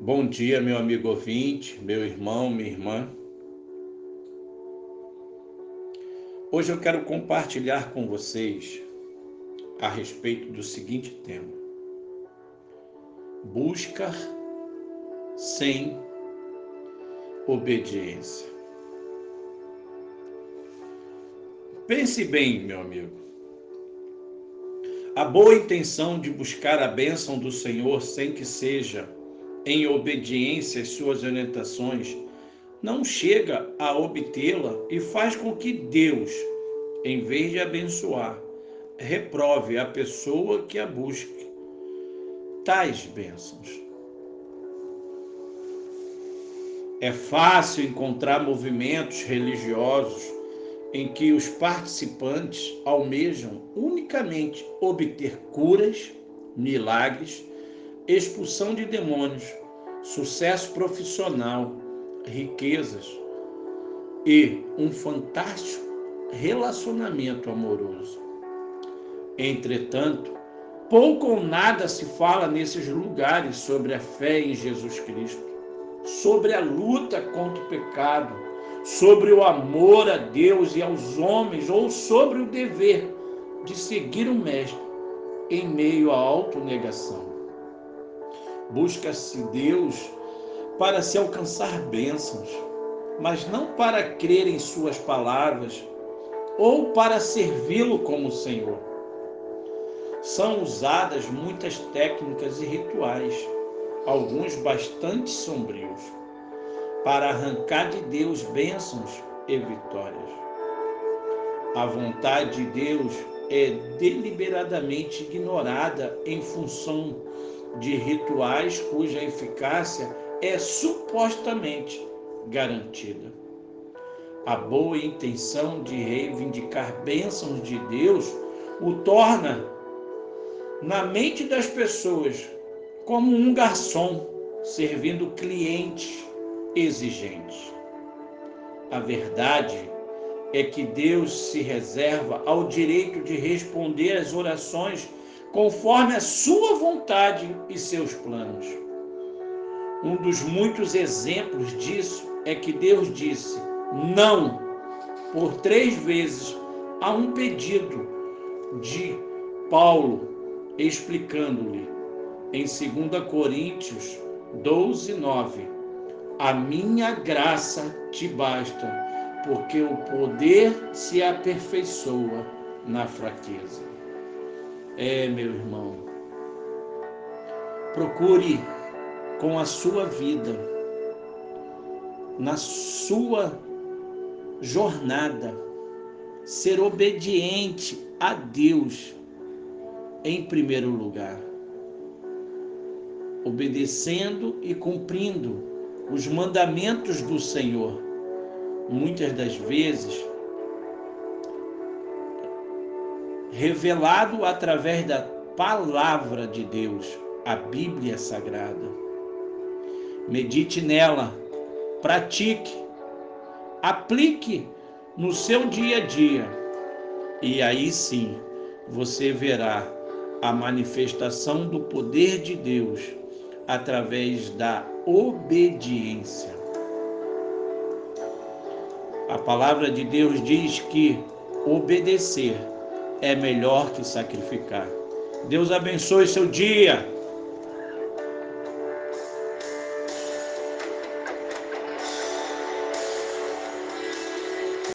Bom dia, meu amigo ouvinte, meu irmão, minha irmã. Hoje eu quero compartilhar com vocês a respeito do seguinte tema: busca sem obediência. Pense bem, meu amigo. A boa intenção de buscar a bênção do Senhor sem que seja em obediência às suas orientações, não chega a obtê-la e faz com que Deus, em vez de abençoar, reprove a pessoa que a busque tais bênçãos. É fácil encontrar movimentos religiosos em que os participantes almejam unicamente obter curas, milagres expulsão de demônios, sucesso profissional, riquezas e um fantástico relacionamento amoroso. Entretanto, pouco ou nada se fala nesses lugares sobre a fé em Jesus Cristo, sobre a luta contra o pecado, sobre o amor a Deus e aos homens ou sobre o dever de seguir o Mestre em meio à autonegação. Busca-se Deus para se alcançar bênçãos, mas não para crer em Suas palavras ou para servi-lo como Senhor. São usadas muitas técnicas e rituais, alguns bastante sombrios, para arrancar de Deus bênçãos e vitórias. A vontade de Deus é deliberadamente ignorada em função de rituais cuja eficácia é supostamente garantida. A boa intenção de reivindicar bênçãos de Deus o torna, na mente das pessoas, como um garçom servindo clientes exigentes. A verdade é que Deus se reserva ao direito de responder às orações conforme a sua vontade e seus planos. Um dos muitos exemplos disso é que Deus disse não por três vezes a um pedido de Paulo, explicando-lhe em 2 Coríntios 12, 9: A minha graça te basta, porque o poder se aperfeiçoa na fraqueza. É, meu irmão, procure com a sua vida, na sua jornada, ser obediente a Deus em primeiro lugar, obedecendo e cumprindo os mandamentos do Senhor. Muitas das vezes, revelado através da palavra de Deus, a Bíblia Sagrada. Medite nela, pratique, aplique no seu dia a dia, e aí sim você verá a manifestação do poder de Deus através da obediência. A palavra de Deus diz que obedecer é melhor que sacrificar. Deus abençoe seu dia.